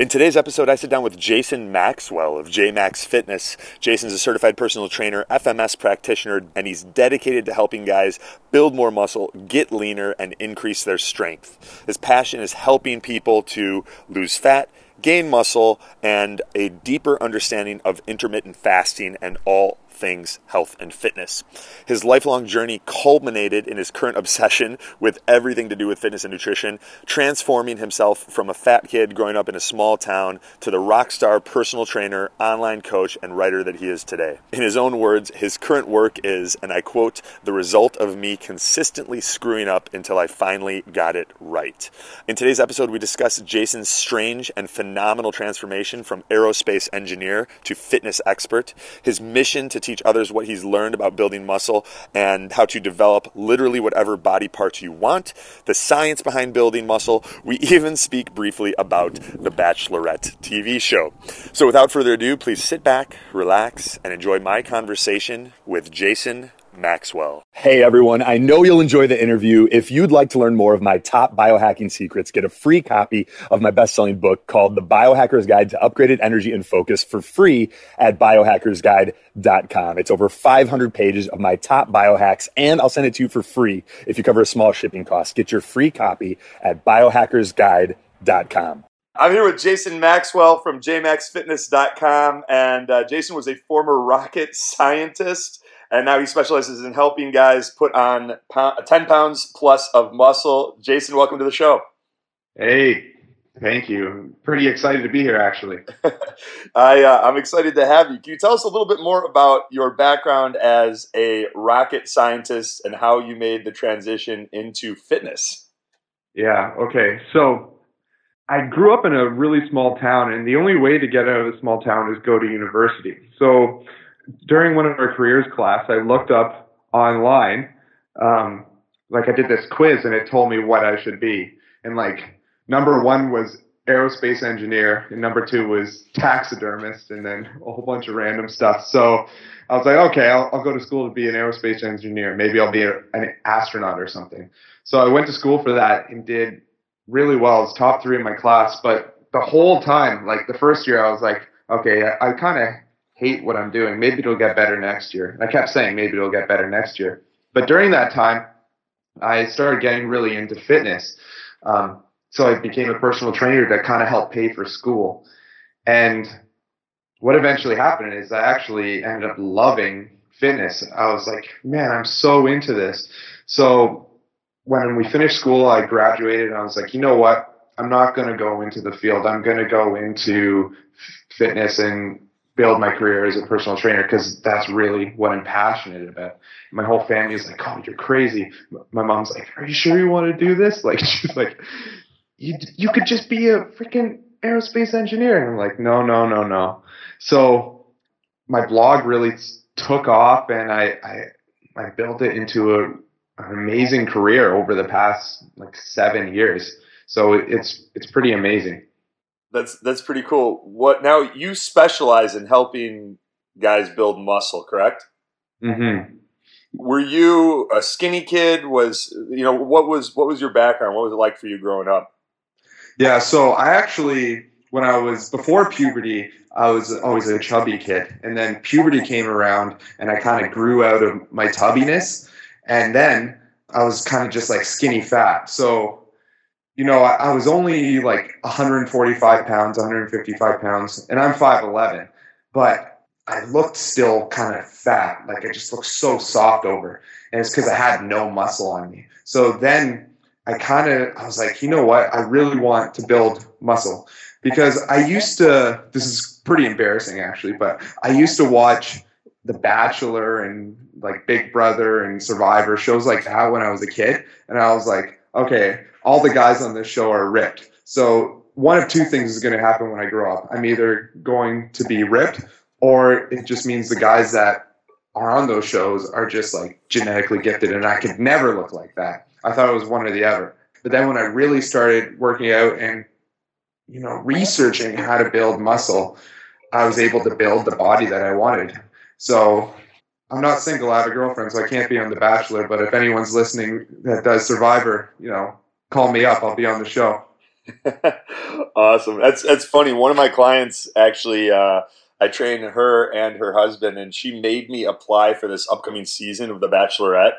In today's episode, I sit down with Jason Maxwell of JMax Fitness. Jason's a certified personal trainer, FMS practitioner, and he's dedicated to helping guys build more muscle, get leaner, and increase their strength. His passion is helping people to lose fat, gain muscle, and a deeper understanding of intermittent fasting and all things health and fitness. His lifelong journey culminated in his current obsession with everything to do with fitness and nutrition, transforming himself from a fat kid growing up in a small town to the rock star personal trainer, online coach, and writer that he is today. In his own words, his current work is, and I quote, the result of me consistently screwing up until I finally got it right. In today's episode, we discuss Jason's strange and phenomenal transformation from aerospace engineer to fitness expert, his mission to teach others what he's learned about building muscle and how to develop literally whatever body parts you want, the science behind building muscle. We even speak briefly about the Bachelorette TV show. So without further ado, please sit back, relax, and enjoy my conversation with Jason Maxwell. Hey everyone, I know you'll enjoy the interview. If you'd like to learn more of my top biohacking secrets, get a free copy of my best-selling book called The Biohacker's Guide to Upgraded Energy and Focus for free at biohackersguide.com. It's over 500 pages of my top biohacks and I'll send it to you for free if you cover a small shipping cost. Get your free copy at biohackersguide.com. I'm here with Jason Maxwell from jmaxfitness.com and uh, Jason was a former rocket scientist and now he specializes in helping guys put on 10 pounds plus of muscle. Jason, welcome to the show. Hey, thank you. Pretty excited to be here, actually. I, uh, I'm excited to have you. Can you tell us a little bit more about your background as a rocket scientist and how you made the transition into fitness? Yeah, okay. So I grew up in a really small town, and the only way to get out of the small town is go to university. So during one of our careers class, I looked up online, um, like I did this quiz and it told me what I should be. And like number one was aerospace engineer, and number two was taxidermist, and then a whole bunch of random stuff. So I was like, okay, I'll, I'll go to school to be an aerospace engineer. Maybe I'll be a, an astronaut or something. So I went to school for that and did really well. I was top three in my class, but the whole time, like the first year, I was like, okay, I, I kind of hate what I'm doing. Maybe it'll get better next year. And I kept saying maybe it'll get better next year. But during that time, I started getting really into fitness. Um, so I became a personal trainer that kind of helped pay for school. And what eventually happened is I actually ended up loving fitness. I was like, man, I'm so into this. So when we finished school, I graduated and I was like, you know what? I'm not going to go into the field. I'm going to go into fitness and build my career as a personal trainer because that's really what I'm passionate about. My whole family is like, "Oh, you're crazy." My mom's like, "Are you sure you want to do this?" Like she's like, "You you could just be a freaking aerospace engineer." And I'm like, "No, no, no, no." So my blog really took off, and I I, I built it into a an amazing career over the past like seven years. So it's it's pretty amazing. That's that's pretty cool. What now? You specialize in helping guys build muscle, correct? Mm-hmm. Were you a skinny kid? Was you know what was what was your background? What was it like for you growing up? Yeah, so I actually when I was before puberty, I was always a chubby kid, and then puberty came around, and I kind of grew out of my tubbiness, and then I was kind of just like skinny fat. So you know, I, I was only like 145 pounds, 155 pounds, and I'm 5'11, but I looked still kind of fat. Like I just looked so soft over. And it's because I had no muscle on me. So then I kind of, I was like, you know what? I really want to build muscle because I used to, this is pretty embarrassing actually, but I used to watch The Bachelor and like Big Brother and Survivor shows like that when I was a kid. And I was like, okay, all the guys on this show are ripped. So one of two things is going to happen when I grow up. I'm either going to be ripped, or it just means the guys that are on those shows are just like genetically gifted, and I could never look like that. I thought it was one or the other. But then when I really started working out and you know researching how to build muscle, I was able to build the body that I wanted. So I'm not single. I have a girlfriend, so I can't be on The Bachelor. But if anyone's listening that does Survivor, you know, call me up. I'll be on the show. awesome. That's that's funny. One of my clients actually. Uh, I trained her and her husband, and she made me apply for this upcoming season of The Bachelorette.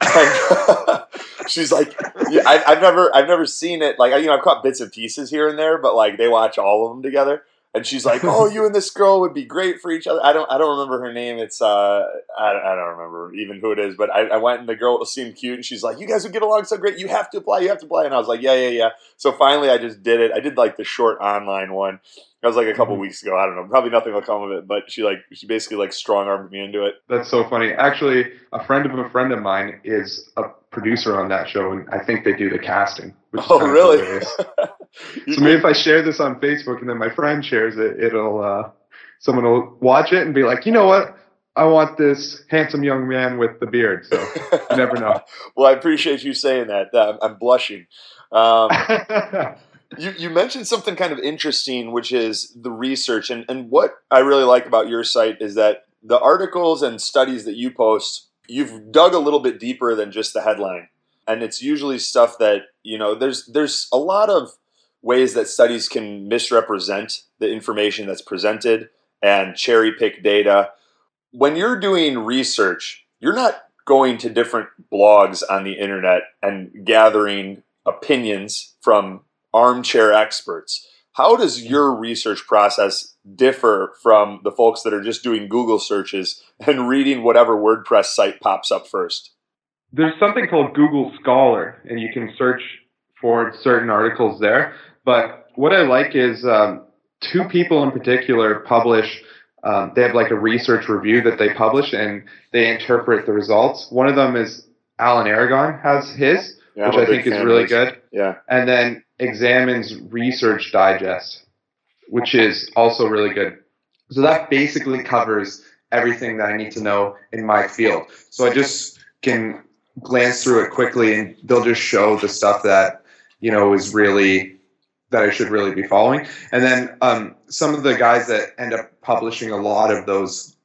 She's like, yeah, I, have never, I've never seen it. Like, you know, I've caught bits and pieces here and there, but like they watch all of them together. And she's like, "Oh, you and this girl would be great for each other." I don't, I don't remember her name. It's, uh, I, I don't remember even who it is. But I, I went and the girl seemed cute, and she's like, "You guys would get along so great. You have to apply. You have to apply." And I was like, "Yeah, yeah, yeah." So finally, I just did it. I did like the short online one, that was like a couple mm-hmm. weeks ago. I don't know. Probably nothing will come of it, but she like she basically like strong armed me into it. That's so funny. Actually, a friend of a friend of mine is a producer on that show, and I think they do the casting. oh, really? so maybe if I share this on Facebook and then my friend shares it, it'll uh, someone will watch it and be like, you know what? I want this handsome young man with the beard. So you never know. well, I appreciate you saying that. Uh, I'm blushing. Um, you, you mentioned something kind of interesting, which is the research. And, and what I really like about your site is that the articles and studies that you post, you've dug a little bit deeper than just the headline. And it's usually stuff that, you know, there's there's a lot of ways that studies can misrepresent the information that's presented and cherry pick data. When you're doing research, you're not going to different blogs on the internet and gathering opinions from armchair experts. How does your research process differ from the folks that are just doing Google searches and reading whatever WordPress site pops up first? There's something called Google Scholar, and you can search for certain articles there. But what I like is um, two people in particular publish. Um, they have like a research review that they publish, and they interpret the results. One of them is Alan Aragon has his, yeah, which I think is really good. Yeah. And then Examine's Research Digest, which is also really good. So that basically covers everything that I need to know in my field. So I just can glance through it quickly and they'll just show the stuff that, you know, is really that I should really be following. And then um, some of the guys that end up publishing a lot of those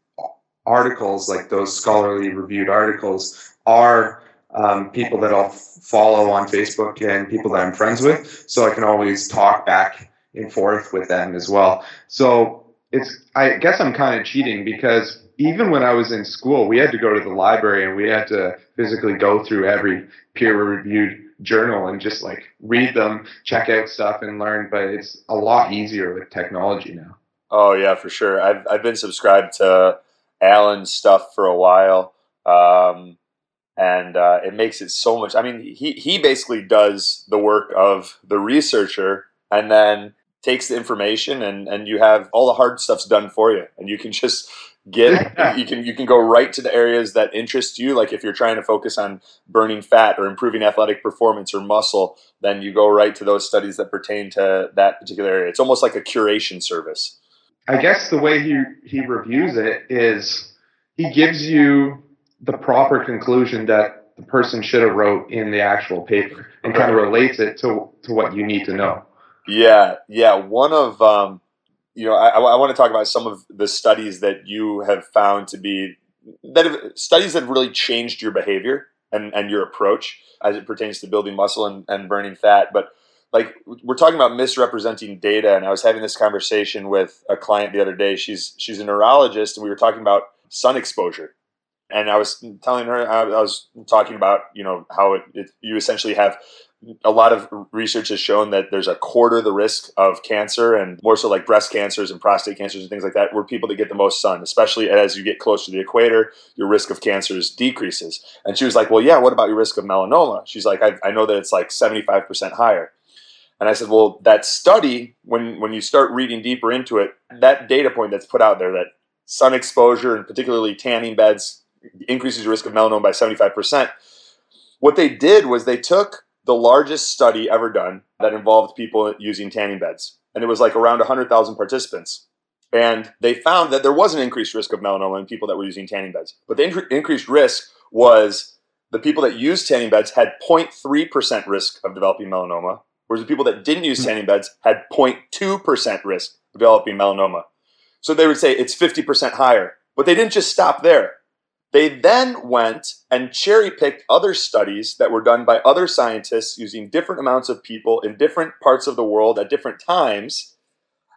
articles, like those scholarly reviewed articles, are um, people that I'll follow on Facebook and people that I'm friends with, so I can always talk back and forth with them as well. So it's I guess I'm kind of cheating because even when I was in school, we had to go to the library and we had to physically go through every peer-reviewed journal and just like read them, check out stuff, and learn. But it's a lot easier with technology now. Oh yeah, for sure. I've I've been subscribed to Alan's stuff for a while. Um, and uh, it makes it so much. I mean, he he basically does the work of the researcher, and then takes the information, and and you have all the hard stuff's done for you, and you can just get you can you can go right to the areas that interest you. Like if you're trying to focus on burning fat or improving athletic performance or muscle, then you go right to those studies that pertain to that particular area. It's almost like a curation service. I guess the way he he reviews it is he gives you the proper conclusion that the person should have wrote in the actual paper and kind of relates it to to what you need to know. Yeah, yeah. One of um, you know, I, I want to talk about some of the studies that you have found to be that have, studies that have really changed your behavior and and your approach as it pertains to building muscle and, and burning fat. But like we're talking about misrepresenting data, and I was having this conversation with a client the other day. She's she's a neurologist, and we were talking about sun exposure and I was telling her, I was talking about, you know, how it, it, you essentially have a lot of research has shown that there's a quarter the risk of cancer and more so like breast cancers and prostate cancers and things like that were people that get the most sun especially as you get closer to the equator your risk of cancers decreases and she was like well yeah what about your risk of melanoma she's like i, I know that it's like 75% higher and i said well that study when when you start reading deeper into it that data point that's put out there that sun exposure and particularly tanning beds increases your risk of melanoma by 75%. What they did was they took the largest study ever done that involved people using tanning beds. And it was like around 100,000 participants. And they found that there was an increased risk of melanoma in people that were using tanning beds. But the incre- increased risk was the people that used tanning beds had 0.3% risk of developing melanoma, whereas the people that didn't use hmm. tanning beds had 0.2% risk of developing melanoma. So they would say it's 50% higher. But they didn't just stop there. They then went and cherry picked other studies that were done by other scientists using different amounts of people in different parts of the world at different times.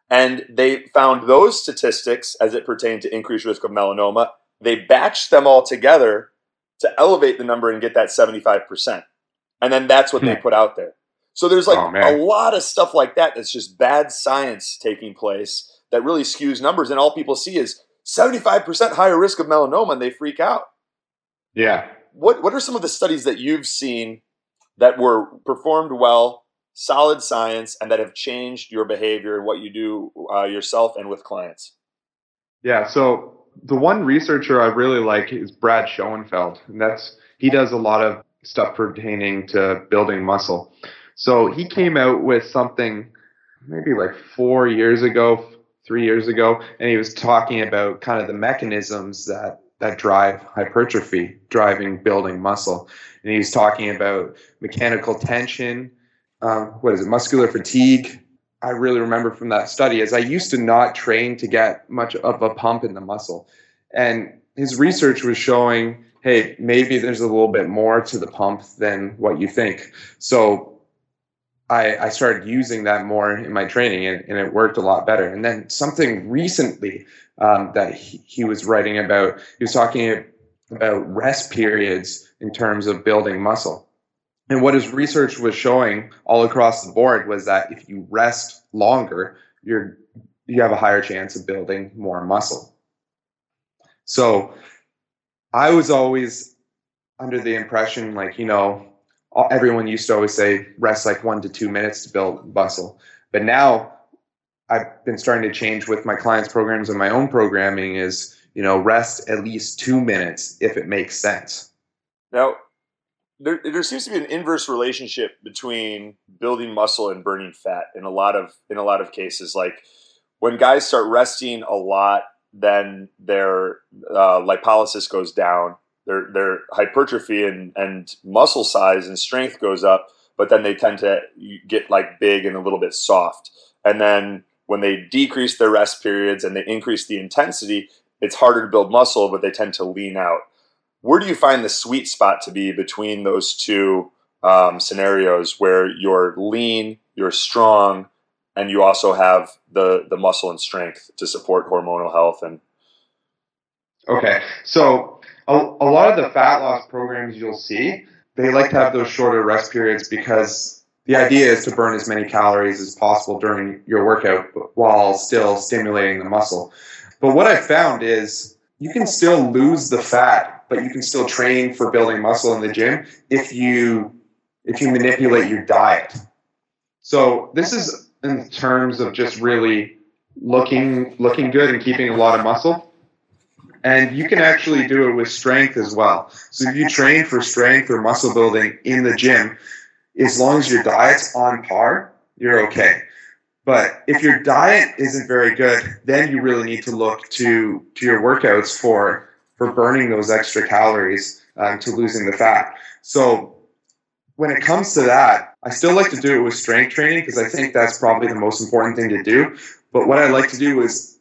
And they found those statistics as it pertained to increased risk of melanoma. They batched them all together to elevate the number and get that 75%. And then that's what they hmm. put out there. So there's like Oh, a lot of stuff like that that's just bad science taking place that really skews numbers. And all people see is 75% higher risk of melanoma and they freak out. Yeah. What, what are some of the studies that you've seen that were performed well, solid science, and that have changed your behavior and what you do uh, yourself and with clients? Yeah, so the one researcher I really like is Brad Schoenfeld, and that's he does a lot of stuff pertaining to building muscle. So he came out with something maybe like four years ago, three years ago, and he was talking about kind of the mechanisms that that drive hypertrophy, driving building muscle, and he was talking about mechanical tension, um, what is it, muscular fatigue, I really remember from that study is I used to not train to get much of a pump in the muscle. And his research was showing, hey, maybe there's a little bit more to the pump than what you think. So I, I started using that more in my training and, and it worked a lot better. And then something recently um, that he, he was writing about, he was talking about rest periods in terms of building muscle. And what his research was showing all across the board was that if you rest longer, you're you have a higher chance of building more muscle. So I was always under the impression like, you know, everyone used to always say rest like 1 to 2 minutes to build muscle. But now I've been starting to change with my clients programs and my own programming is, you know, rest at least 2 minutes if it makes sense. Now, there, there seems to be an inverse relationship between building muscle and burning fat in a lot of in a lot of cases. Like when guys start resting a lot, then their uh, lipolysis goes down, their their hypertrophy and and muscle size and strength goes up, but then they tend to get like big and a little bit soft. And then when they decrease their rest periods and they increase the intensity, it's harder to build muscle, but they tend to lean out where do you find the sweet spot to be between those two um, scenarios where you're lean, you're strong, and you also have the the muscle and strength to support hormonal health and Okay, so a, a lot of the fat loss programs you'll see, they like to have those shorter rest periods because the idea is to burn as many calories as possible during your workout while still stimulating the muscle. But what I found is you can still lose the fat, but you can still train for building muscle in the gym if you if you manipulate your diet. So this is in terms of just really looking looking good and keeping a lot of muscle. And you can actually do it with strength as well. So if you train for strength or muscle building in the gym, as long as your diet's on par, you're okay. But if your diet isn't very good, then you really need to look to to your workouts for for burning those extra calories um, to losing the fat. So when it comes to that, I still like to do it with strength training because I think that's probably the most important thing to do. But what I like to do is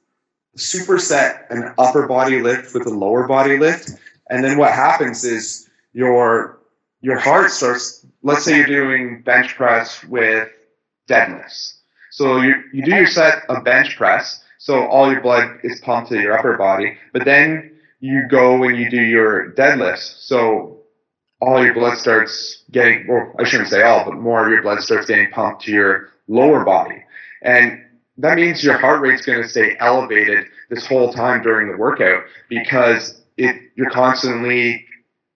superset an upper body lift with a lower body lift, and then what happens is your your heart starts. Let's say you're doing bench press with deadlifts. So you you do your set of bench press, so all your blood is pumped to your upper body, but then you go and you do your deadlifts. So all your blood starts getting, or I shouldn't say all, but more of your blood starts getting pumped to your lower body. And that means your heart rate's going to stay elevated this whole time during the workout because it, you're constantly,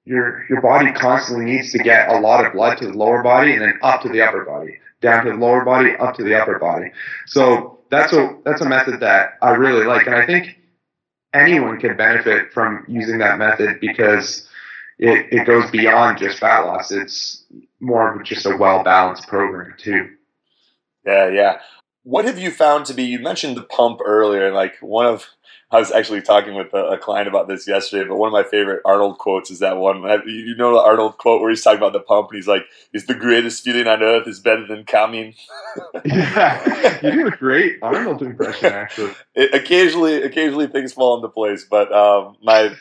your, your body constantly needs to get a lot of blood to the lower body and then up to the upper body, down to the lower body, up to the upper body. So that's a, that's a method that I really like. And I think anyone can benefit from using that method because it, it goes beyond just fat loss. It's more of just a well balanced program too. Yeah, yeah. What have you found to be? You mentioned the pump earlier, and like one of I was actually talking with a, a, client about this yesterday, but one of my favorite Arnold quotes is that one. You know the Arnold quote where he's talking about the pump, and he's like, "It's the greatest feeling on earth is better than coming." yeah, you do a great Arnold impression, actually. It, occasionally, occasionally things fall into place, but um, my.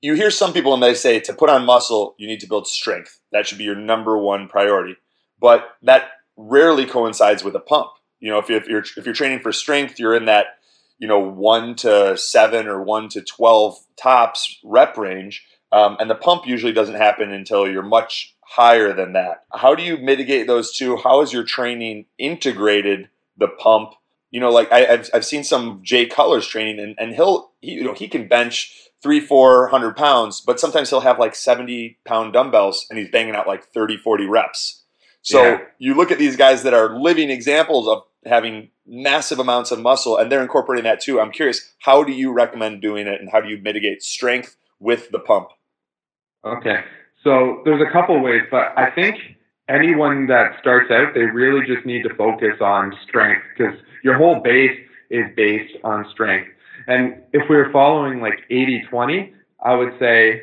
You hear some people and they say to put on muscle, you need to build strength. That should be your number one priority. But that rarely coincides with a pump. You know, if if you're if you're training for strength, you're in that you know one to seven or one to twelve tops rep range, um, and the pump usually doesn't happen until you're much higher than that. How do you mitigate those two? How is your training integrated the pump? You know, like I, have I've seen some Jay Cutler's training, and, and he'll he, you know he can bench three four hundred pounds, but sometimes he'll have like seventy pound dumbbells, and he's banging out like 30, 40 reps. So yeah. you look at these guys that are living examples of having massive amounts of muscle and they're incorporating that too. I'm curious, how do you recommend doing it and how do you mitigate strength with the pump? Okay. So there's a couple ways, but I think anyone that starts out, they really just need to focus on strength because your whole base is based on strength. And if we were following like 80 20, I would say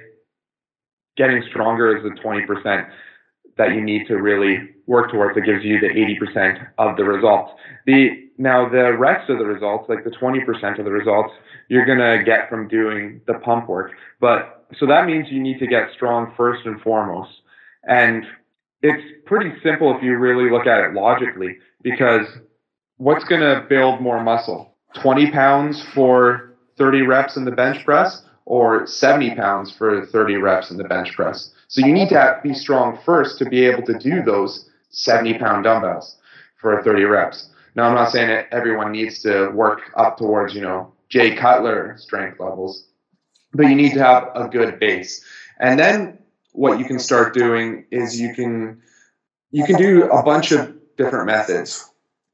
getting stronger is the 20% that you need to really work towards that gives you the 80% of the results. The now the rest of the results, like the 20% of the results, you're gonna get from doing the pump work. But so that means you need to get strong first and foremost. And it's pretty simple if you really look at it logically, because what's gonna build more muscle? 20 pounds for 30 reps in the bench press or 70 pounds for 30 reps in the bench press. So you need to be strong first to be able to do those 70 pound dumbbells for 30 reps. Now, I'm not saying that everyone needs to work up towards, you know, Jay Cutler strength levels, but you need to have a good base. And then what you can start doing is you can you can do a bunch of different methods.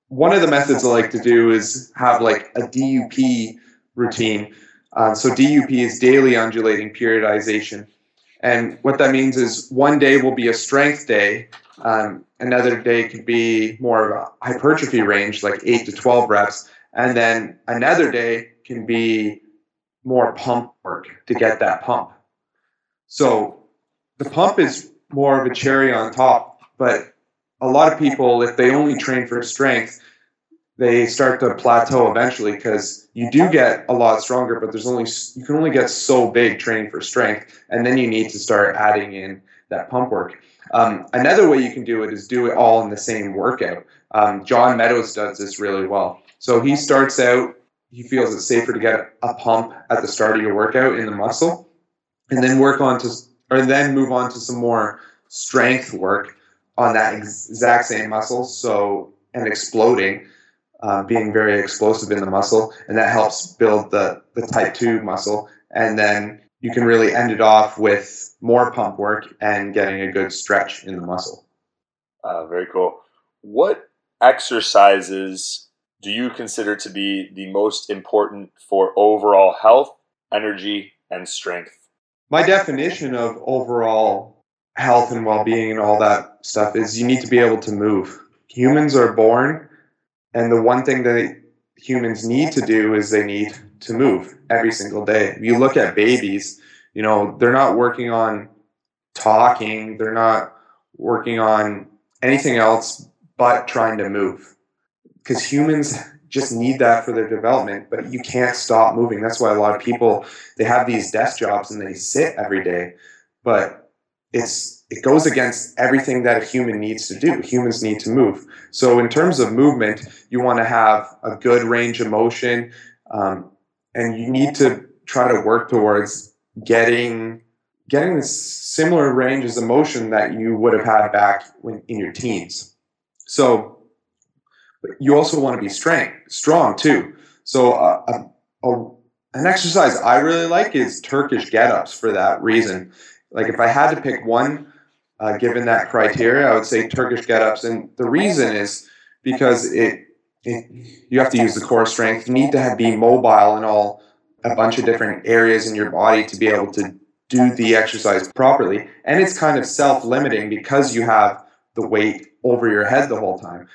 One of the methods I like to do is have like a DUP routine. Uh, so DUP is daily undulating periodization. And what that means is one day will be a strength day, um, another day could be more of a hypertrophy range, like 8 to 12 reps. And then another day can be more pump work to get that pump. So the pump is more of a cherry on top, but a lot of people, if they only train for strength, they start to plateau eventually because you do get a lot stronger, but there's only you can only get so big training for strength, and then you need to start adding in that pump work. Um, another way you can do it is do it all in the same workout. Um, John Meadows does this really well. So he starts out, he feels it's safer to get a pump at the start of your workout in the muscle, and then work on to, or then move on to some more strength work on that exact same muscle. So and exploding, uh, being very explosive in the muscle, and that helps build the the type two muscle, and then you can really end it off with more pump work and getting a good stretch in the muscle. Uh, very cool. What exercises do you consider to be the most important for overall health, energy, and strength? My definition of overall health and well being and all that stuff is you need to be able to move. Humans are born, and the one thing that humans need to do is they need to move every single day. You look at babies, you know, they're not working on talking, they're not working on anything else but trying to move. Because humans just need that for their development, but you can't stop moving. That's why a lot of people they have these desk jobs and they sit every day. But it's it goes against everything that a human needs to do. Humans need to move. So in terms of movement, you want to have a good range of motion. Um, and you need to try to work towards getting getting the similar ranges of motion that you would have had back when in your teens. So you also want to be strength, strong too. So uh, a, a, an exercise I really like is Turkish get-ups for that reason. Like if I had to pick one, uh, given that criteria, I would say Turkish get-ups, and the reason is because it you have to use the core strength. You need to have, be mobile in all a bunch of different areas in your body to be able to do the exercise properly. And it's kind of self limiting because you have the weight over your head the whole time.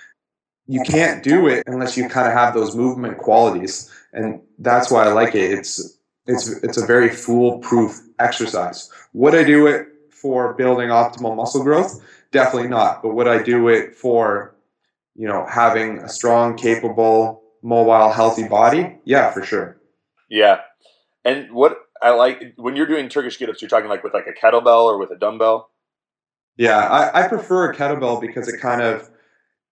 you can't do it unless you kind of have those movement qualities, and that's why I like it. It's it's it's a very foolproof exercise. Would I do it for building optimal muscle growth? Definitely not. But would I do it for, you know, having a strong, capable, mobile, healthy body? Yeah, for sure. Yeah. And what I like when you're doing Turkish get ups, you're talking like with like a kettlebell or with a dumbbell? Yeah, I, I prefer a kettlebell because it kind of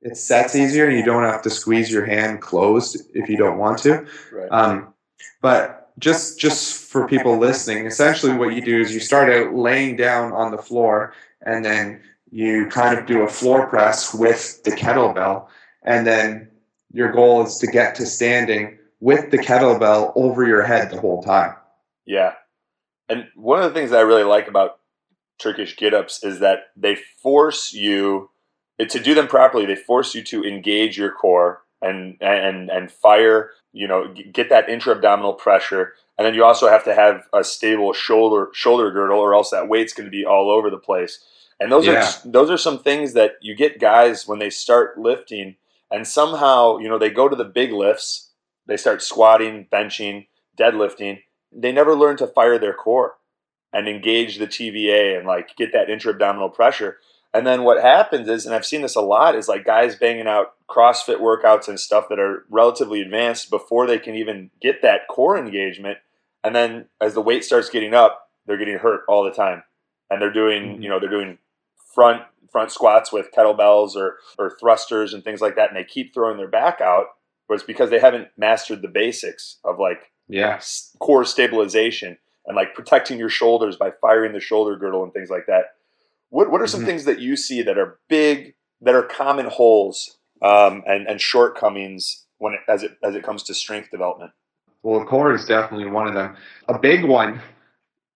it sets easier and you don't have to squeeze your hand closed if you don't want to. Right. Um, but just just for people listening, essentially what you do is you start out laying down on the floor and then you kind of do a floor press with the kettlebell and then your goal is to get to standing with the kettlebell over your head the whole time. Yeah. And one of the things that I really like about Turkish get ups is that they force you to do them properly, they force you to engage your core and and and fire, you know, get that intra abdominal pressure. And then you also have to have a stable shoulder shoulder girdle or else that weight's going to be all over the place. And those Yeah. are those are some things that you get guys when they start lifting and somehow, you know, they go to the big lifts, they start squatting, benching, deadlifting, they never learn to fire their core and engage the TVA and like get that intra abdominal pressure. And then what happens is, and I've seen this a lot, is like guys banging out CrossFit workouts and stuff that are relatively advanced before they can even get that core engagement. And then as the weight starts getting up, they're getting hurt all the time. And they're doing, Mhm. you know, they're doing front front squats with kettlebells or or thrusters and things like that, and they keep throwing their back out. But it's because they haven't mastered the basics of like Yeah. core stabilization and like protecting your shoulders by firing the shoulder girdle and things like that. What what are some Mhm. things that you see that are big that are common holes um, and and shortcomings when it, as it as it comes to strength development? Well, core is definitely one of them. A big one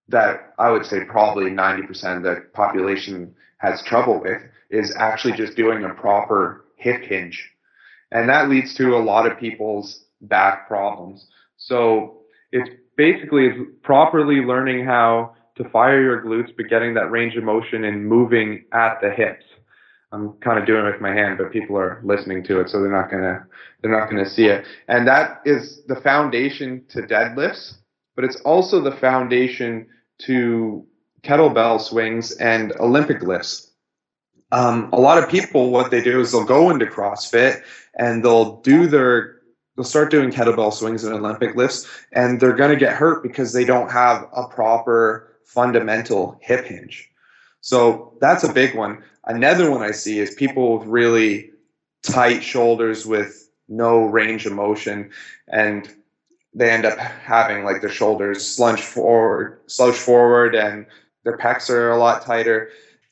that I would say probably 90% of the population has trouble with is actually just doing a proper hip hinge. And that leads to a lot of people's back problems. So it's basically is properly learning how to fire your glutes, but getting that range of motion and moving at the hips. I'm kind of doing it with my hand, but people are listening to it, so they're not gonna they're not gonna see it. And that is the foundation to deadlifts, but it's also the foundation to kettlebell swings and Olympic lifts. Um, a lot of people, what they do is they'll go into CrossFit and they'll do their they'll start doing kettlebell swings and Olympic lifts, and they're going to get hurt because they don't have a proper fundamental hip hinge. So that's a big one. Another one I see is people with really tight shoulders with no range of motion, and they end up having like their shoulders slunch forward, slouch forward, and their pecs are a lot tighter.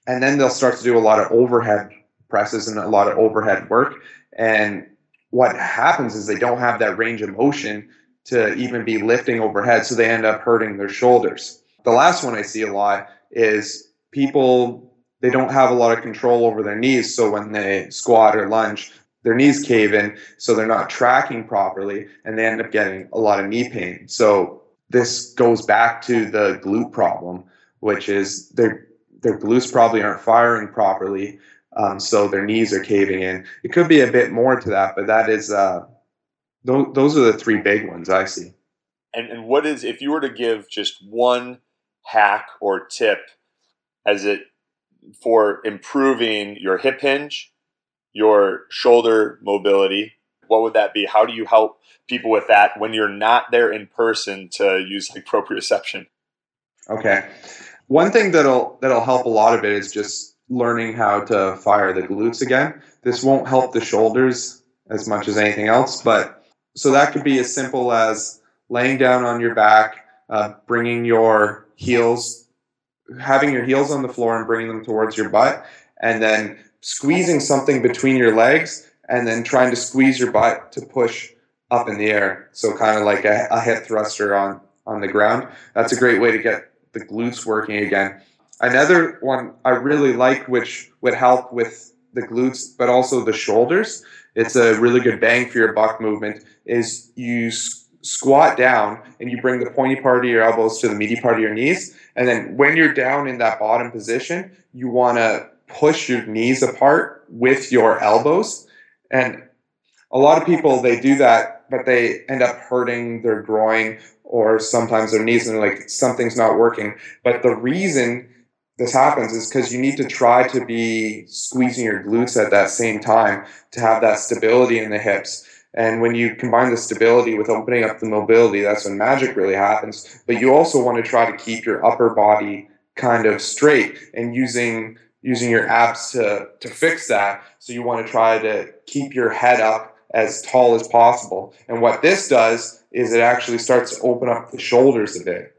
And then they'll start to do a lot of overhead presses and a lot of overhead work. And what happens is they don't have that range of motion to even be lifting overhead, so they end up hurting their shoulders. The last one I see a lot is people they don't have a lot of control over their knees, so when they squat or lunge, their knees cave in, so they're not tracking properly, and they end up getting a lot of knee pain. So this goes back to the glute problem, which is their their glutes probably aren't firing properly, um, so their knees are caving in. It could be a bit more to that, but that is uh, those those are the three big ones I see. And and what is if you were to give just one hack or tip as it for improving your hip hinge, your shoulder mobility, what would that be? How do you help people with that when you're not there in person to use like proprioception? Okay. One thing that'll that'll help a lot of it is just learning how to fire the glutes again. This won't help the shoulders as much as anything else, but so that could be as simple as laying down on your back, uh, bringing your heels, having your heels on the floor and bringing them towards your butt, and then squeezing something between your legs, and then trying to squeeze your butt to push up in the air. So kind of like a, a hip thruster on on the ground. That's a great way to get the glutes working again. Another one I really like, which would help with the glutes, but also the shoulders. It's a really good bang for your buck movement. Is you squat down and you bring the pointy part of your elbows to the meaty part of your knees, and then when you're down in that bottom position, you want to push your knees apart with your elbows. And a lot of people they do that, but they end up hurting their groin or sometimes their knees and like something's not working. But the reason this happens is because you need to try to be squeezing your glutes at that same time to have that stability in the hips. And when you combine the stability with opening up the mobility, that's when magic really happens. But you also want to try to keep your upper body kind of straight and using using your abs to to fix that. So you want to try to keep your head up as tall as possible. And what this does is it actually starts to open up the shoulders a bit.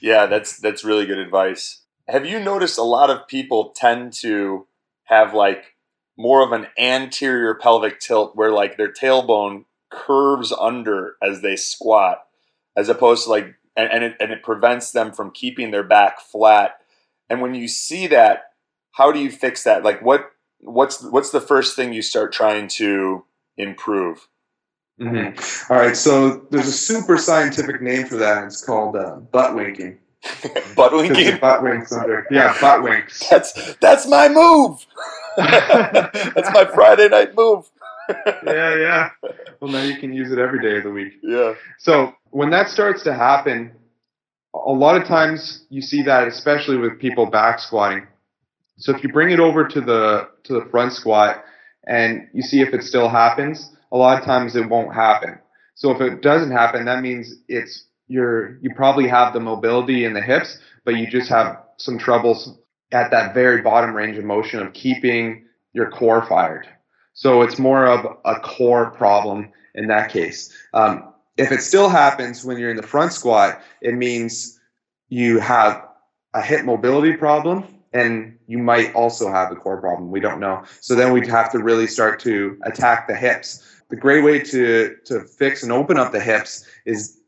Yeah, that's that's really good advice. Have you noticed a lot of people tend to have like more of an anterior pelvic tilt where like their tailbone curves under as they squat as opposed to like and, and it, and it prevents them from keeping their back flat. And when you see that how do you fix that? Like what what's what's the first thing you start trying to improve? Mm-hmm. All right so there's a super scientific name for that. It's called uh, butt winking butt winking. butt winks under yeah butt winks. That's that's my move. That's my friday night move. Yeah yeah. Well now you can use it every day of the week. Yeah. So when that starts to happen a lot of times you see that especially with people back squatting. So if you bring it over to the to the front squat and you see if it still happens a lot of times it won't happen. So if it doesn't happen that means it's you're you probably have the mobility in the hips, but you just have some troubles at that very bottom range of motion of keeping your core fired. So it's more of a core problem in that case. Um, if it still happens when you're in the front squat, it means you have a hip mobility problem and you might also have a core problem. We don't know. So then we'd have to really start to attack the hips. The great way to to fix and open up the hips is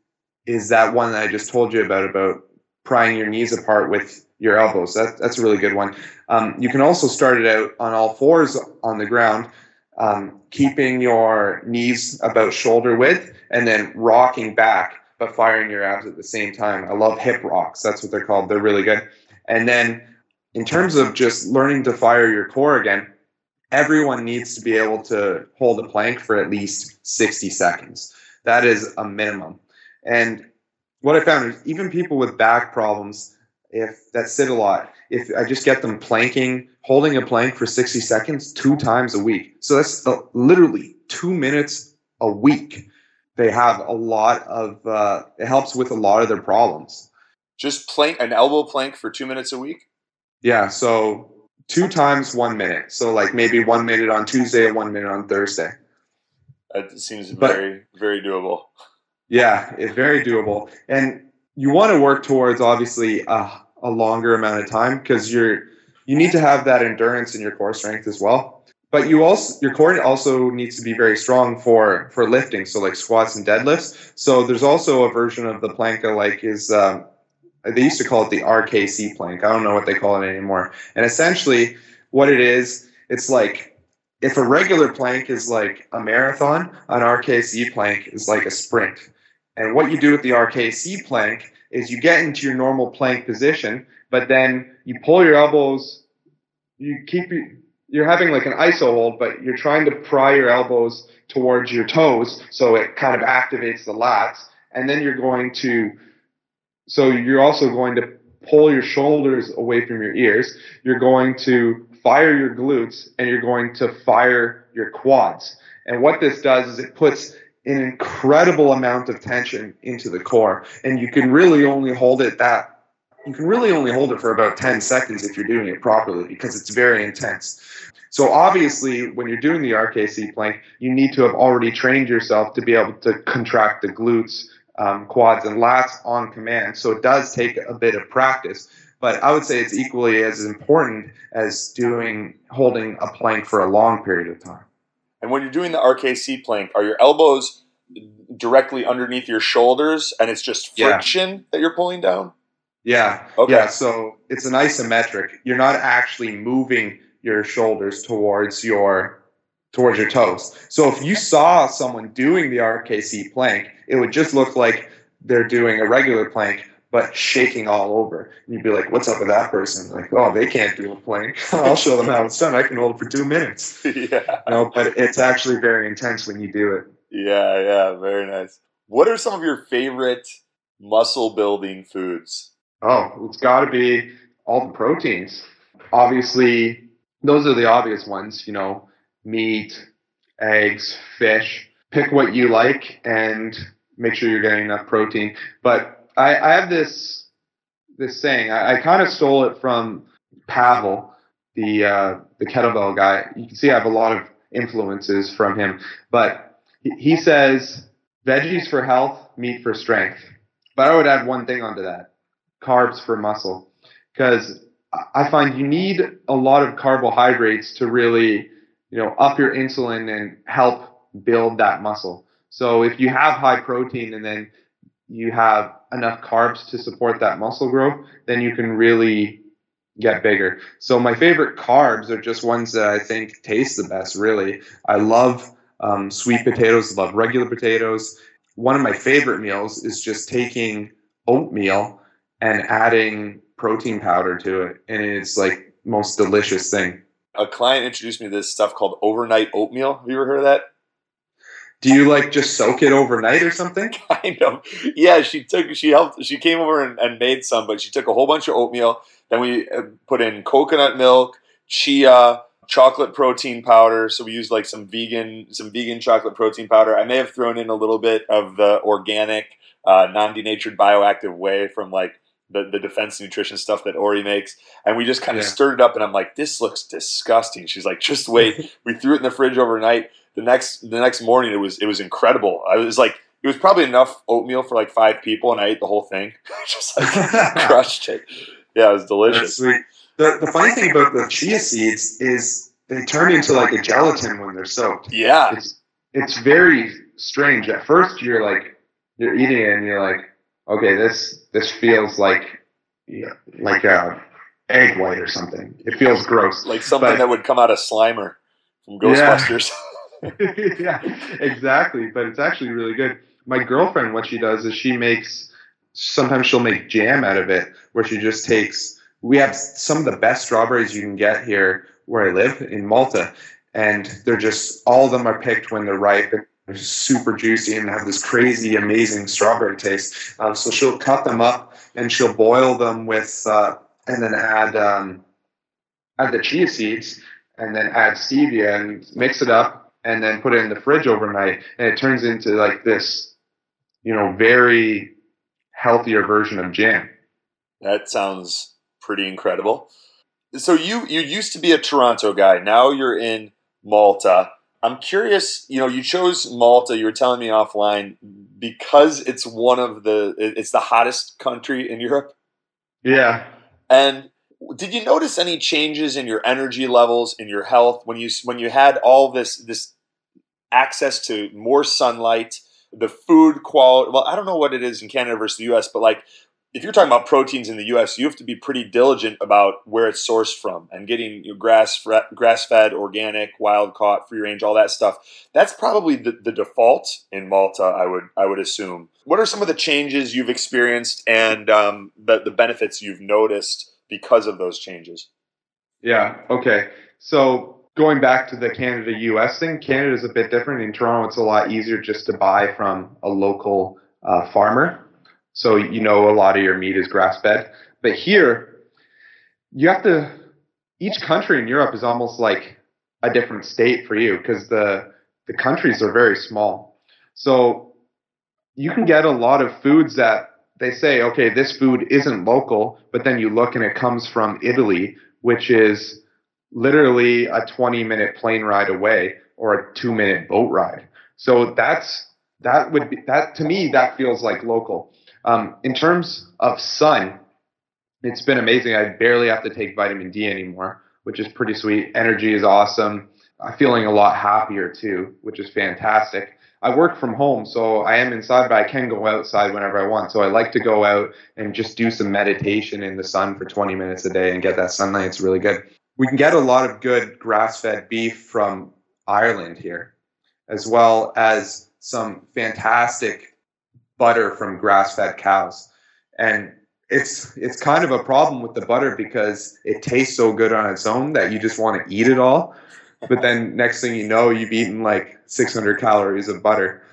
is that one that I just told you about about prying your knees apart with your elbows. That, that's a really good one. Um, you can also start it out on all fours on the ground, um, keeping your knees about shoulder width and then rocking back, but firing your abs at the same time. I love hip rocks. That's what they're called. They're really good. And then in terms of just learning to fire your core again, everyone needs to be able to hold a plank for at least 60 seconds. That is a minimum. And what I found is even people with back problems, if that sit a lot, if I just get them planking, holding a plank for 60 seconds two times a week. So that's uh, literally two minutes a week. They have a lot of, uh, it helps with a lot of their problems. Just plank, an elbow plank for two minutes a week? Yeah. So two times one minute. So like maybe one minute on Tuesday and one minute on Thursday. That seems very, but, very doable. Yeah, it's very doable. And you want to work towards obviously a, a longer amount of time because you're you need to have that endurance in your core strength as well. But you also your core also needs to be very strong for for lifting, so like squats and deadlifts. So there's also a version of the plank like is um, they used to call it the RKC plank. I don't know what they call it anymore. And essentially, what it is, it's like if a regular plank is like a marathon, an RKC plank is like a sprint. And what you do with the RKC plank is you get into your normal plank position, but then you pull your elbows, you keep you're having like an iso hold, but you're trying to pry your elbows towards your toes so it kind of activates the lats. And then you're going to, so you're also going to pull your shoulders away from your ears. You're going to fire your glutes and you're going to fire your quads. And what this does is it puts an incredible amount of tension into the core. And you can really only hold it that you can really only hold it for about 10 seconds if you're doing it properly because it's very intense. So obviously, when you're doing the RKC plank, you need to have already trained yourself to be able to contract the glutes, um, quads, and lats on command. So it does take a bit of practice, but I would say it's equally as important as doing holding a plank for a long period of time. And when you're doing the RKC plank, are your elbows directly underneath your shoulders and it's just friction yeah. that you're pulling down? Yeah. Okay. Yeah. So it's an isometric. You're not actually moving your shoulders towards your towards your toes. So if you saw someone doing the RKC plank, it would just look like they're doing a regular plank, but shaking all over. And you'd be like, "What's up with that person?" Like, "Oh, they can't do a plank. I'll show them how it's done. I can hold it for two minutes." yeah. No, but it's actually very intense when you do it. Yeah, yeah, very nice. What are some of your favorite muscle building foods? Oh, it's got to be all the proteins. Obviously, those are the obvious ones, you know, meat, eggs, fish. Pick what you like and make sure you're getting enough protein. But I, I have this this saying. I, I kind of stole it from Pavel, the uh, the kettlebell guy. You can see I have a lot of influences from him. But he, says veggies for health, meat for strength. But I would add one thing onto that: carbs for muscle, because I find you need a lot of carbohydrates to really, you know, up your insulin and help build that muscle. So if you have high protein and then you have enough carbs to support that muscle growth, then you can really get bigger. So my favorite carbs are just ones that I think taste the best. Really, I love um, sweet potatoes. Love regular potatoes. One of my favorite meals is just taking oatmeal and adding protein powder to it, and it's like most delicious thing. A client introduced me to this stuff called overnight oatmeal. Have you ever heard of that? Do you like just soak it overnight or something? kind of. Yeah, she took, she helped, she came over and, and made some, but she took a whole bunch of oatmeal. Then we uh, put in coconut milk, chia, chocolate protein powder. So we used like some vegan, some vegan chocolate protein powder. I may have thrown in a little bit of the organic, uh, non-denatured bioactive whey from like the, the defense nutrition stuff that Ori makes. And we just kind of Yeah. stirred it up and I'm like, this looks disgusting. She's like, just wait. we threw it in the fridge overnight. The next the next morning it was it was incredible. I was like it was probably enough oatmeal for like five people and I ate the whole thing. just like crushed it. Yeah, it was delicious. The, the funny thing about the chia seeds is they turn into like a gelatin when they're soaked. Yeah. It's it's very strange. At first, you're like you're eating it and you're like, okay, this this feels like yeah, like a egg white or something. It feels gross. Like something But- that would come out of Slimer from Ghostbusters. yeah, exactly. But it's actually really good. My girlfriend, what she does is she makes. Sometimes she'll make jam out of it, where she just takes. We have some of the best strawberries you can get here where I live in Malta, and they're just all of them are picked when they're ripe. They're super juicy and have this crazy, amazing strawberry taste. Um, so she'll cut them up and she'll boil them with, uh, and then add um, add the chia seeds, and then add stevia and mix it up and then put it in the fridge overnight and it turns into like this you know very healthier version of jam that sounds pretty incredible. So you you used to be a Toronto guy. Now you're in Malta. I'm curious, you know, you chose Malta, you were telling me offline because it's one of the it's the hottest country in Europe. yeah And did you notice any changes in your energy levels, in your health when you when you had all this this access to more sunlight, the food quality? Well, I don't know what it is in Canada versus the U.S., but like if you're talking about proteins in the U.S., you have to be pretty diligent about where it's sourced from and getting you know, grass grass fed, organic, wild caught, free range, all that stuff. That's probably the, the default in Malta. I would I would assume. What are some of the changes you've experienced and um, the the benefits you've noticed because of those changes? yeah okay so going back to the canada us thing canada's a bit different. In toronto it's a lot easier just to buy from a local uh, farmer. So you know a lot of your meat is grass fed. But here you have to each country in europe is almost like a different state for you because the the countries are very small. So you can get a lot of foods that they say okay this food isn't local but then you look and it comes from italy which is literally a 20 minute plane ride away or a 2 minute boat ride so that's that would be that to me that feels like local um, in terms of sun it's been amazing i barely have to take vitamin d anymore which is pretty sweet energy is awesome i'm feeling a lot happier too which is fantastic I work from home, so I am inside, but I can go outside whenever I want. So I like to go out and just do some meditation in the sun for 20 minutes a day and get that sunlight. It's really good. We can get a lot of good grass fed beef from Ireland here, as well as some fantastic butter from grass fed cows. And it's it's kind of a problem with the butter because it tastes so good on its own that you just want to eat it all. But then next thing you know, you've eaten like 600 calories of butter,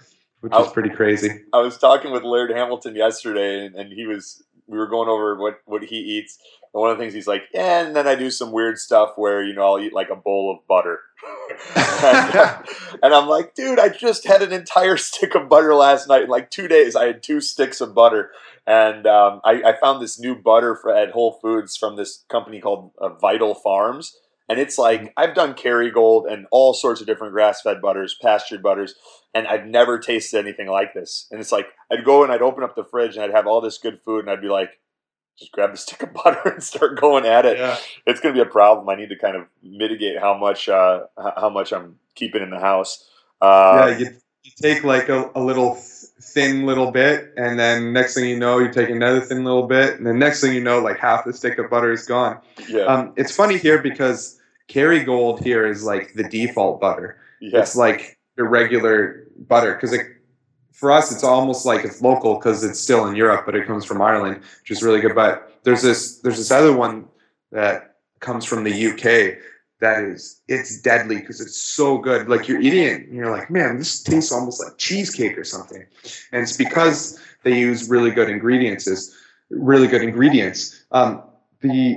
which is oh. pretty crazy. I was talking with Laird Hamilton yesterday, and, and he was we were going over what what he eats. And one of the things he's like, yeah, and then I do some weird stuff where you know I'll eat like a bowl of butter. and, and I'm like, dude, I just had an entire stick of butter last night. In like two days, I had two sticks of butter. And um, I, I, found this new butter for, at Whole Foods from this company called uh, Vital Farms. And it's like, mm-hmm. I've done Kerrygold and all sorts of different grass fed butters, pastured butters, and I've never tasted anything like this. And it's like, I'd go and I'd open up the fridge and I'd have all this good food and I'd be like, just grab the stick of butter and start going at it. Yeah. It's going to be a problem. I need to kind of mitigate how much uh, how much I'm keeping in the house. Uh, yeah, you, you take like a, a little thin little bit, and then next thing you know, you take another thin little bit, and then next thing you know, like half the stick of butter is gone. Yeah. Um, it's funny here because Kerrygold here is like the default butter. Yeah. It's like the regular butter because it for us, it's almost like it's local because it's still in Europe, but it comes from Ireland, which is really good. But there's this there's this other one that comes from the UK that is it's deadly because it's so good. Like you're eating it, and you're like, man, this tastes almost like cheesecake or something. And it's because they use really good ingredients. Is really good ingredients. Um, the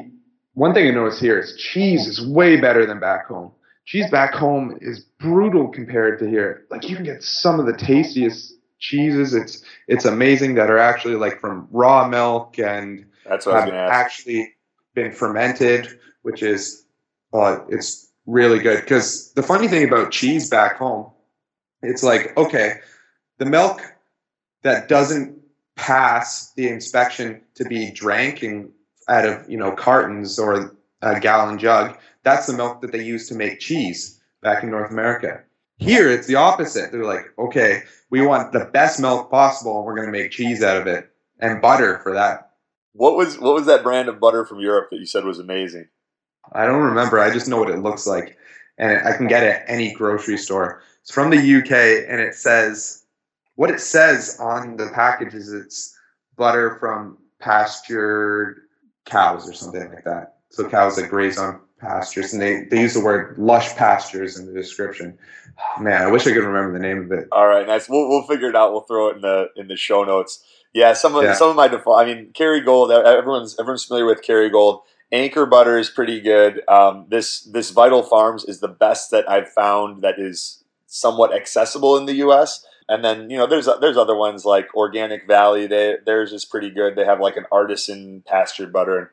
one thing I notice here is cheese is way better than back home. Cheese back home is brutal compared to here. Like you can get some of the tastiest cheeses. It's it's amazing that are actually like from raw milk and that's what have actually been fermented, which is uh, it's really good. Because the funny thing about cheese back home, it's like okay, the milk that doesn't pass the inspection to be drank in, out of you know cartons or a gallon jug. That's the milk that they use to make cheese back in North America. Here, it's the opposite. They're like, okay, we want the best milk possible, and we're going to make cheese out of it and butter for that. What was what was that brand of butter from Europe that you said was amazing? I don't remember. I just know what it looks like, and I can get it at any grocery store. It's from the UK, and it says what it says on the package is it's butter from pastured cows or something like that. So cows that graze on pastures, and they, they use the word lush pastures in the description. Man, I wish I could remember the name of it. All right, nice. We'll, we'll figure it out. We'll throw it in the in the show notes. Yeah, some of yeah. some of my default. I mean, Kerrygold. Everyone's everyone's familiar with Kerrygold. Anchor butter is pretty good. Um, this this Vital Farms is the best that I've found that is somewhat accessible in the U.S. And then you know there's there's other ones like Organic Valley. They theirs is pretty good. They have like an artisan pastured butter. And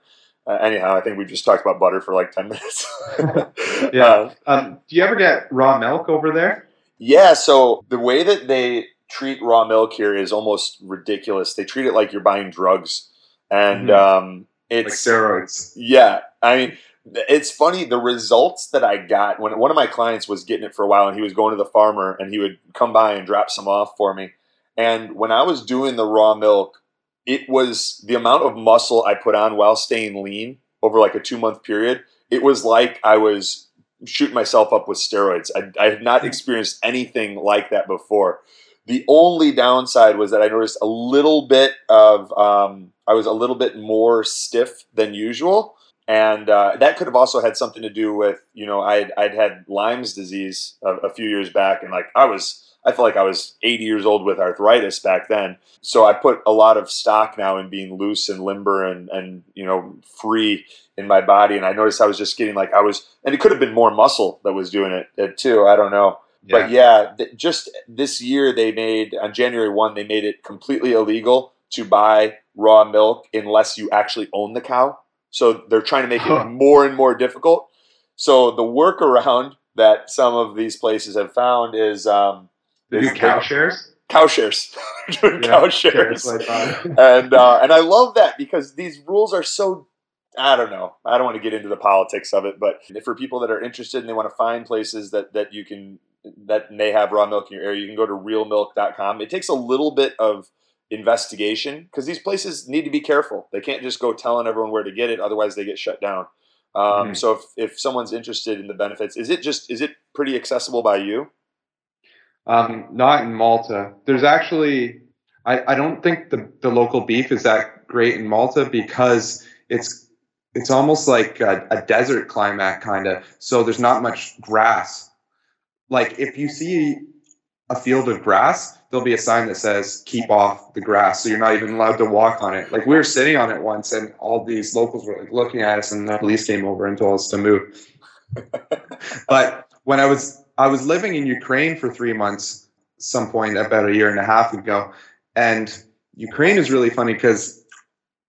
uh, anyhow, I think we just talked about butter for like 10 minutes. yeah. Uh, um, do you ever get raw milk over there? Yeah. So the way that they treat raw milk here is almost ridiculous. They treat it like you're buying drugs. And mm-hmm. um, it's like steroids. Yeah. I mean, it's funny the results that I got when one of my clients was getting it for a while and he was going to the farmer and he would come by and drop some off for me. And when I was doing the raw milk, it was the amount of muscle I put on while staying lean over like a two month period. It was like I was shooting myself up with steroids. I, I had not experienced anything like that before. The only downside was that I noticed a little bit of, um, I was a little bit more stiff than usual. And uh, that could have also had something to do with, you know, I'd, I'd had Lyme's disease a, a few years back and like I was I felt like I was 80 years old with arthritis back then. So I put a lot of stock now in being loose and limber and, and you know, free in my body. And I noticed I was just getting like, I was, and it could have been more muscle that was doing it, it too. I don't know. Yeah. But yeah, th- just this year they made, on January 1, they made it completely illegal to buy raw milk unless you actually own the cow. So they're trying to make it more and more difficult. So the workaround that some of these places have found is um, do cow shares? Cow shares. yeah, cow shares. and uh, and I love that because these rules are so I don't know. I don't want to get into the politics of it, but for people that are interested and they want to find places that, that you can that may have raw milk in your area, you can go to realmilk.com. It takes a little bit of investigation because these places need to be careful. They can't just go telling everyone where to get it, otherwise they get shut down. Um, mm-hmm. So if, if someone's interested in the benefits, is it just is it pretty accessible by you? Um, not in Malta. There's actually, I, I don't think the, the local beef is that great in Malta because it's it's almost like a, a desert climate kind of. So there's not much grass. Like if you see a field of grass, there'll be a sign that says "keep off the grass," so you're not even allowed to walk on it. Like we were sitting on it once, and all these locals were like looking at us, and the police came over and told us to move. but when I was I was living in Ukraine for three months, some point about a year and a half ago, and Ukraine is really funny because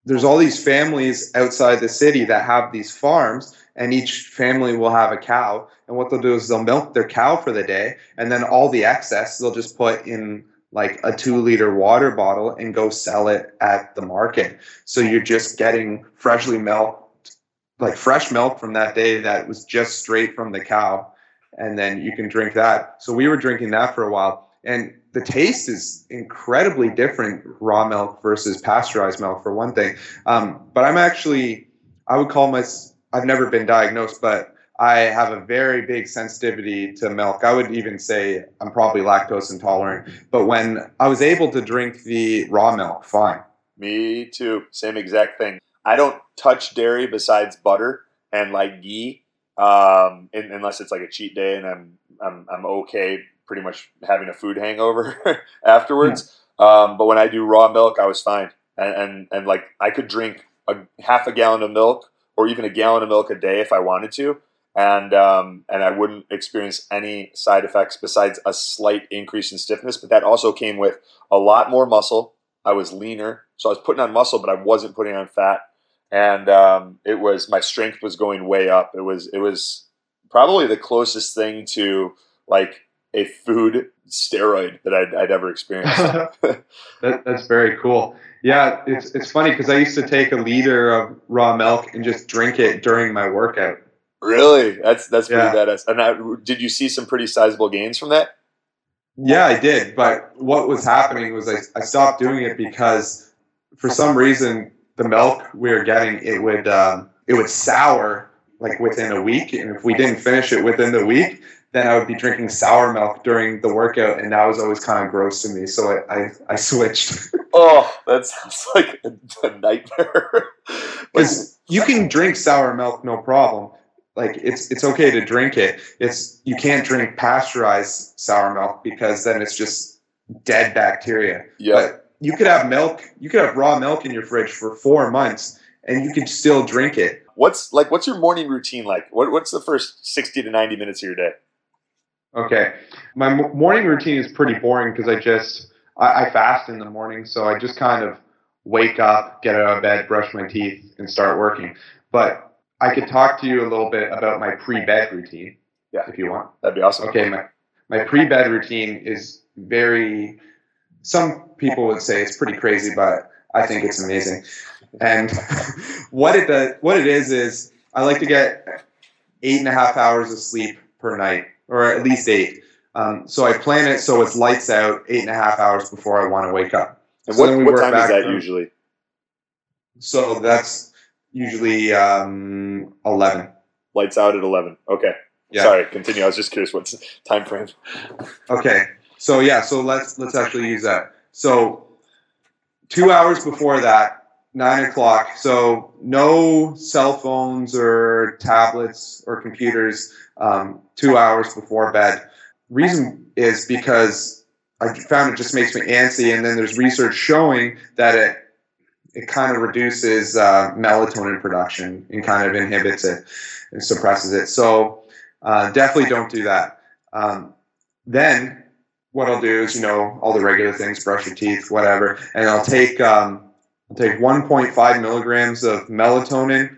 there's all these families outside the city that have these farms, and each family will have a cow. And what they'll do is they'll milk their cow for the day, and then all the excess they'll just put in like a two liter water bottle and go sell it at the market. So you're just getting freshly milked, like fresh milk from that day that was just straight from the cow. And then you can drink that. So we were drinking that for a while. And the taste is incredibly different raw milk versus pasteurized milk, for one thing. Um, but I'm actually, I would call my, I've never been diagnosed, but I have a very big sensitivity to milk. I would even say I'm probably lactose intolerant. But when I was able to drink the raw milk, fine. Me too. Same exact thing. I don't touch dairy besides butter and like ghee, um, in, unless it's like a cheat day and I'm I'm I'm okay pretty much having a food hangover afterwards. Yeah. Um, but when I do raw milk, I was fine, and, and and like I could drink a half a gallon of milk or even a gallon of milk a day if I wanted to and um, and I wouldn't experience any side effects besides a slight increase in stiffness. But that also came with a lot more muscle. I was leaner, so I was putting on muscle, but I wasn't putting on fat, and um, it was my strength was going way up. It was it was probably the closest thing to like a food steroid that I'd, I'd ever experienced. that, that's very cool. Yeah, it's it's funny because I used to take a liter of raw milk and just drink it during my workout. Really? That's that's pretty yeah. badass. And I, did you see some pretty sizable gains from that? Yeah, I did. But what was happening was I, I stopped doing it because for some reason the milk we were getting it would um, it would sour like within a week, and if we didn't finish it within the week, then I would be drinking sour milk during the workout, and that was always kind of gross to me. So I I, I switched. oh, that sounds like a, a nightmare. Because you can drink sour milk no problem, like it's it's okay to drink it. It's you can't drink pasteurized sour milk because then it's just dead bacteria. Yeah. You could have milk, you could have raw milk in your fridge for four months and you could still drink it. What's like what's your morning routine like? What what's the first 60 to 90 minutes of your day? Okay. My morning routine is pretty boring because I just I, I fast in the morning, so I just kind of wake up, get out of bed, brush my teeth, and start working. But I could talk to you a little bit about my pre-bed routine. Yeah, if you want. That'd be awesome. Okay, my my pre-bed routine is very. Some people would say it's pretty crazy, but I think it's amazing. And what it does, what it is, is I like to get eight and a half hours of sleep per night, or at least eight. Um, so I plan it so it's lights out eight and a half hours before I want to wake up. And so what, what time is that usually? So that's usually um, 11. Lights out at 11. Okay. Yeah. Sorry, continue. I was just curious what's time frame. Okay. So yeah, so let's let's actually use that. So two hours before that, nine o'clock. So no cell phones or tablets or computers. Um, two hours before bed. Reason is because I found it just makes me antsy, and then there's research showing that it it kind of reduces uh, melatonin production and kind of inhibits it and suppresses it. So uh, definitely don't do that. Um, then what I'll do is, you know, all the regular things, brush your teeth, whatever, and I'll take um, I'll take 1.5 milligrams of melatonin,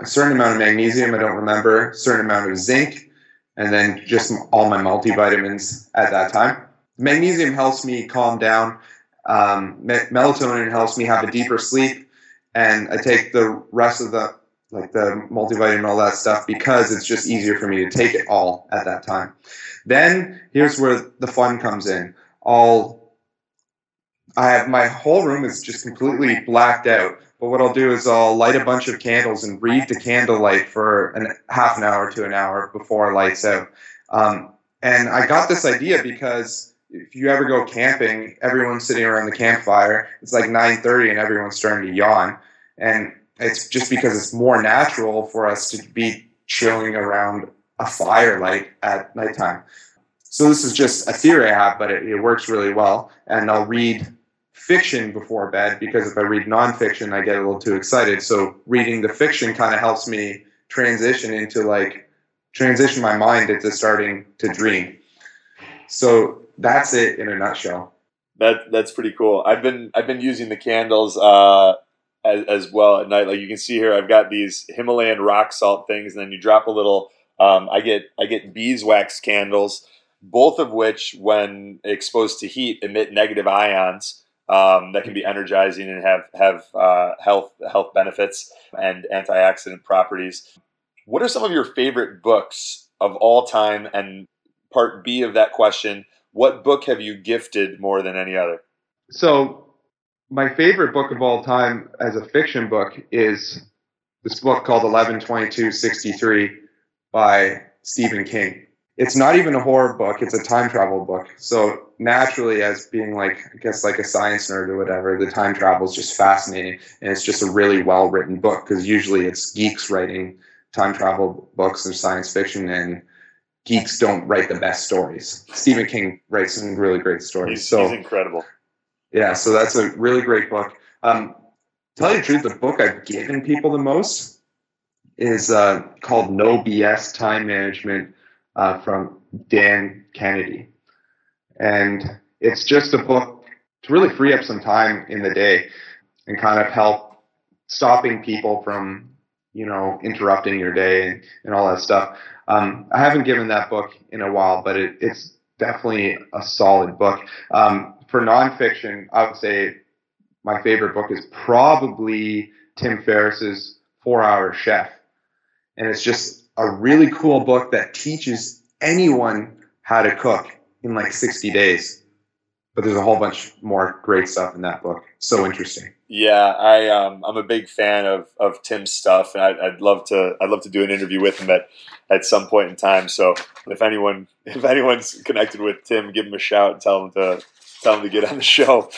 a certain amount of magnesium, I don't remember, a certain amount of zinc, and then just all my multivitamins at that time. Magnesium helps me calm down um, me- melatonin helps me have a deeper sleep, and I take the rest of the like the multivitamin all that stuff because it's just easier for me to take it all at that time. Then here's where the fun comes in. I'll I have my whole room is just completely blacked out. But what I'll do is I'll light a bunch of candles and read the candlelight for an half an hour to an hour before lights out. Um, and I got this idea because if you ever go camping, everyone's sitting around the campfire. It's like 9:30 and everyone's starting to yawn, and it's just because it's more natural for us to be chilling around a firelight at nighttime. So this is just a theory I have, but it, it works really well. And I'll read fiction before bed because if I read nonfiction, I get a little too excited. So reading the fiction kind of helps me transition into like transition my mind into starting to dream. So that's it in a nutshell. That that's pretty cool. I've been I've been using the candles uh, as, as well at night. Like you can see here, I've got these Himalayan rock salt things, and then you drop a little. Um, I get I get beeswax candles, both of which, when exposed to heat, emit negative ions um, that can be energizing and have have uh, health health benefits and antioxidant properties. What are some of your favorite books of all time? And part B of that question: What book have you gifted more than any other? So my favorite book of all time as a fiction book is this book called 112263 by Stephen King. It's not even a horror book, it's a time travel book. So naturally as being like I guess like a science nerd or whatever, the time travel is just fascinating and it's just a really well written book because usually it's geeks writing time travel books or science fiction and geeks don't write the best stories. Stephen King writes some really great stories. He's, so he's incredible. yeah, so that's a really great book. Um, tell you the truth, the book I've given people the most is uh, called No BS Time Management uh, from Dan Kennedy. And it's just a book to really free up some time in the day and kind of help stopping people from, you know, interrupting your day and, and all that stuff. Um, I haven't given that book in a while, but it, it's definitely a solid book. Um, for nonfiction, I would say my favorite book is probably Tim Ferriss's Four Hour Chef. And it's just a really cool book that teaches anyone how to cook in like 60 days. But there's a whole bunch more great stuff in that book. So interesting. Yeah, I um, I'm a big fan of, of Tim's stuff, and I'd, I'd love to I'd love to do an interview with him at, at some point in time. So if anyone if anyone's connected with Tim, give him a shout and tell him to tell him to get on the show.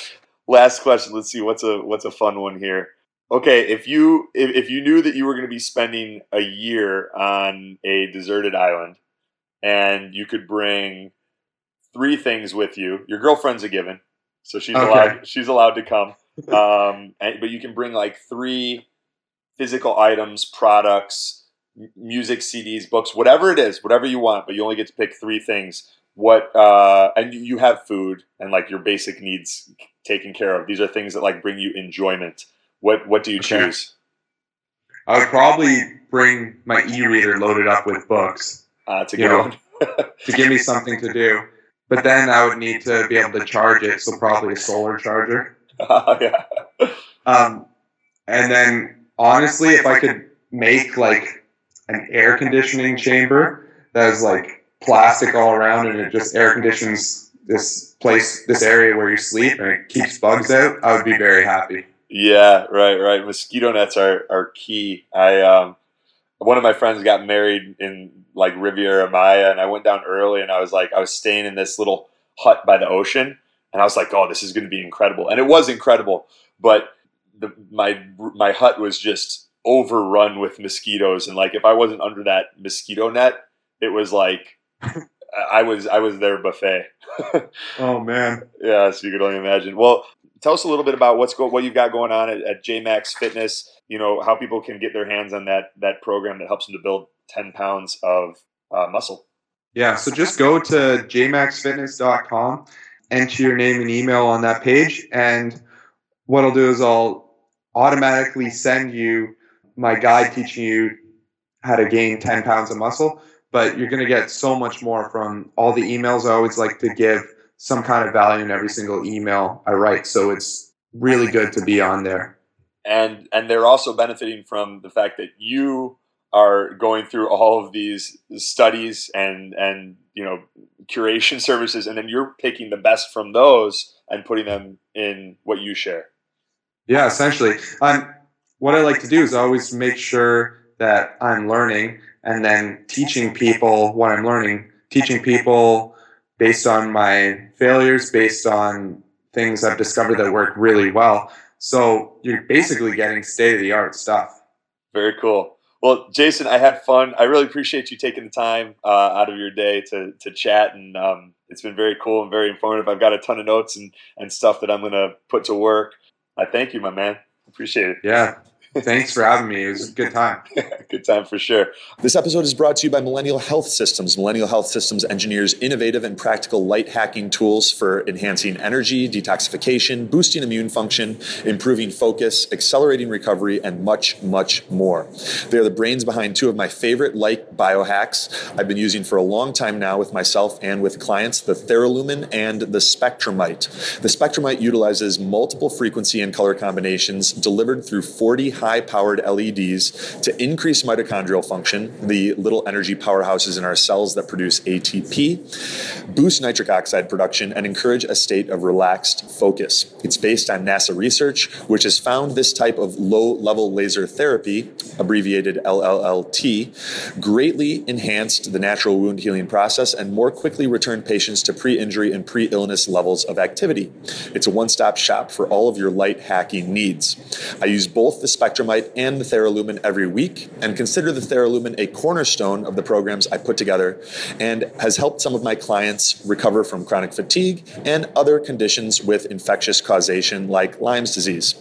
Last question. Let's see what's a what's a fun one here. Okay, if you if, if you knew that you were going to be spending a year on a deserted island, and you could bring three things with you, your girlfriend's a given, so she's Okay. allowed she's allowed to come. Um, and, but you can bring like three physical items, products, m- music, CDs, books, whatever it is, whatever you want. But you only get to pick three things. What uh, and you- you have food and like your basic needs taken care of. These are things that like bring you enjoyment. What what do you Okay. choose? I would probably bring my e-reader loaded up with books Uh, a You know, to give me something to do. But then I would need to be able to charge it, so probably a solar charger. yeah. Um, and then honestly, if I could make like an air conditioning chamber that is like plastic all around and it just air conditions this place, this area where you sleep and it keeps bugs out, I would be very happy. Yeah, right, right. Mosquito nets are, are key. I um one of my friends got married in like Riviera Maya and I went down early and I was like I was staying in this little hut by the ocean and I was like, "Oh, this is going to be incredible." And it was incredible, but the my my hut was just overrun with mosquitoes and like if I wasn't under that mosquito net, it was like I was I was their buffet. Oh man. Yeah, so you could only imagine. Well, tell us a little bit about what's go what you've got going on at, at JMax Fitness. You know how people can get their hands on that that program that helps them to build ten pounds of uh, muscle. Yeah, so just go to jmaxfitness.com, enter your name and email on that page, and what I'll do is I'll automatically send you my guide teaching you how to gain 10 pounds of muscle. But you're going to get so much more from all the emails. I always like to give some kind of value in every single email I write. So it's really good to be on there. And and they're also benefiting from the fact that you are going through all of these studies and and you know curation services, and then you're picking the best from those and putting them in what you share. Yeah, essentially. Um, what I like to do is always make sure that I'm learning and then teaching people what I'm learning, teaching people based on my failures, based on things I've discovered that work really well. So you're basically getting state of the art stuff. Very cool. Well, Jason, I had fun. I really appreciate you taking the time uh, out of your day to, to chat, and um, it's been very cool and very informative. I've got a ton of notes and, and stuff that I'm going to put to work. I thank you, my man. Appreciate it. Yeah, Thanks for having me. It was a good time. good time for sure. This episode is brought to you by Millennial Health Systems. Millennial Health Systems engineers innovative and practical light hacking tools for enhancing energy, detoxification, boosting immune function, improving focus, accelerating recovery, and much, much more. They are the brains behind two of my favorite light biohacks I've been using for a long time now with myself and with clients the Theralumin and the Spectrumite. The Spectrumite utilizes multiple frequency and color combinations delivered through 40 high powered LEDs to increase mitochondrial function, the little energy powerhouses in our cells that produce ATP, boost nitric oxide production, and encourage a state of relaxed focus. It's based on NASA research, which has found this type of low level laser therapy, abbreviated LLLT, greatly enhanced the natural wound healing process and more quickly returned patients to pre injury and pre illness levels of activity. It's a one stop shop for all of your light hacking needs. I use both the Spectrumite and the Theralumin every week, and consider the Theralumin a cornerstone of the programs I put together and has helped some of my clients recover from chronic fatigue and other conditions with infectious causation like Lyme's disease.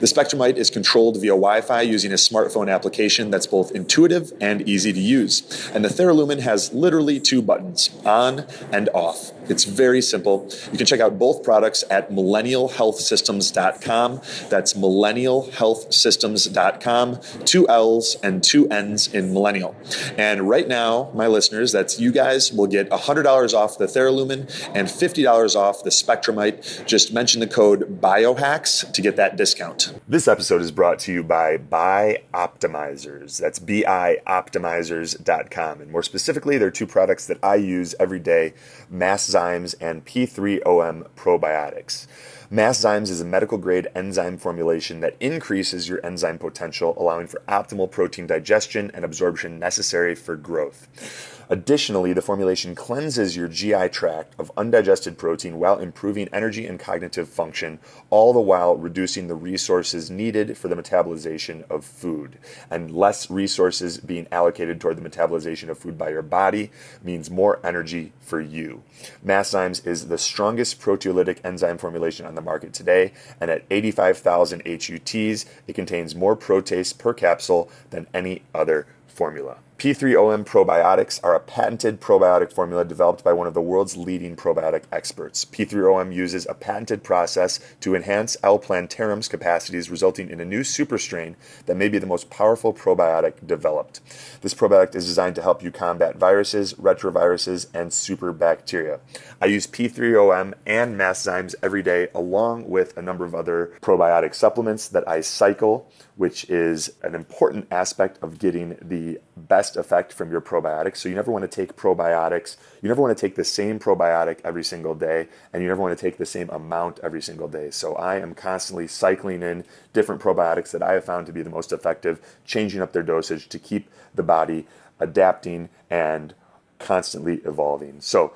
The Spectrumite is controlled via Wi Fi using a smartphone application that's both intuitive and easy to use. And the Theralumin has literally two buttons on and off. It's very simple. You can check out both products at millennialhealthsystems.com. That's millennialhealthsystems.com. Two L's and two N's in millennial. And right now, my listeners, that's you guys, will get $100 off the Theralumin and $50 off the Spectrumite. Just mention the code BIOHACKS to get that discount. This episode is brought to you by Buy Optimizers. That's bioptimizers.com. And more specifically, there are two products that I use every day Mass Zymes and P3OM probiotics. Masszymes is a medical grade enzyme formulation that increases your enzyme potential, allowing for optimal protein digestion and absorption necessary for growth. Additionally, the formulation cleanses your GI tract of undigested protein while improving energy and cognitive function, all the while reducing the resources needed for the metabolization of food. And less resources being allocated toward the metabolization of food by your body means more energy for you. Masszymes is the strongest proteolytic enzyme formulation on the market today, and at 85,000 HUTs, it contains more protease per capsule than any other formula. P3OM probiotics are a patented probiotic formula developed by one of the world's leading probiotic experts. P3OM uses a patented process to enhance L. plantarum's capacities, resulting in a new super strain that may be the most powerful probiotic developed. This probiotic is designed to help you combat viruses, retroviruses, and super bacteria. I use P3OM and Masszymes every day, along with a number of other probiotic supplements that I cycle, which is an important aspect of getting the best effect from your probiotics. So you never want to take probiotics, you never want to take the same probiotic every single day, and you never want to take the same amount every single day. So I am constantly cycling in different probiotics that I have found to be the most effective, changing up their dosage to keep the body adapting and constantly evolving. So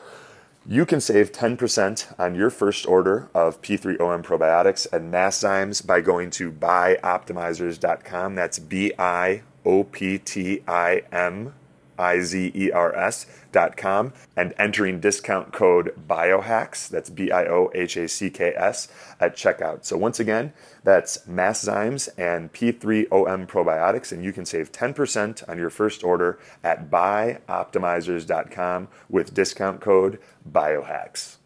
you can save 10% on your first order of P3OM probiotics and Masszymes by going to bioptimizers.com. That's B I O P T I M I Z E R S dot com and entering discount code biohacks that's b-i-o-h-a-c-k-s at checkout. So once again that's masszymes and p3om probiotics and you can save 10% on your first order at bioptimizers.com with discount code biohacks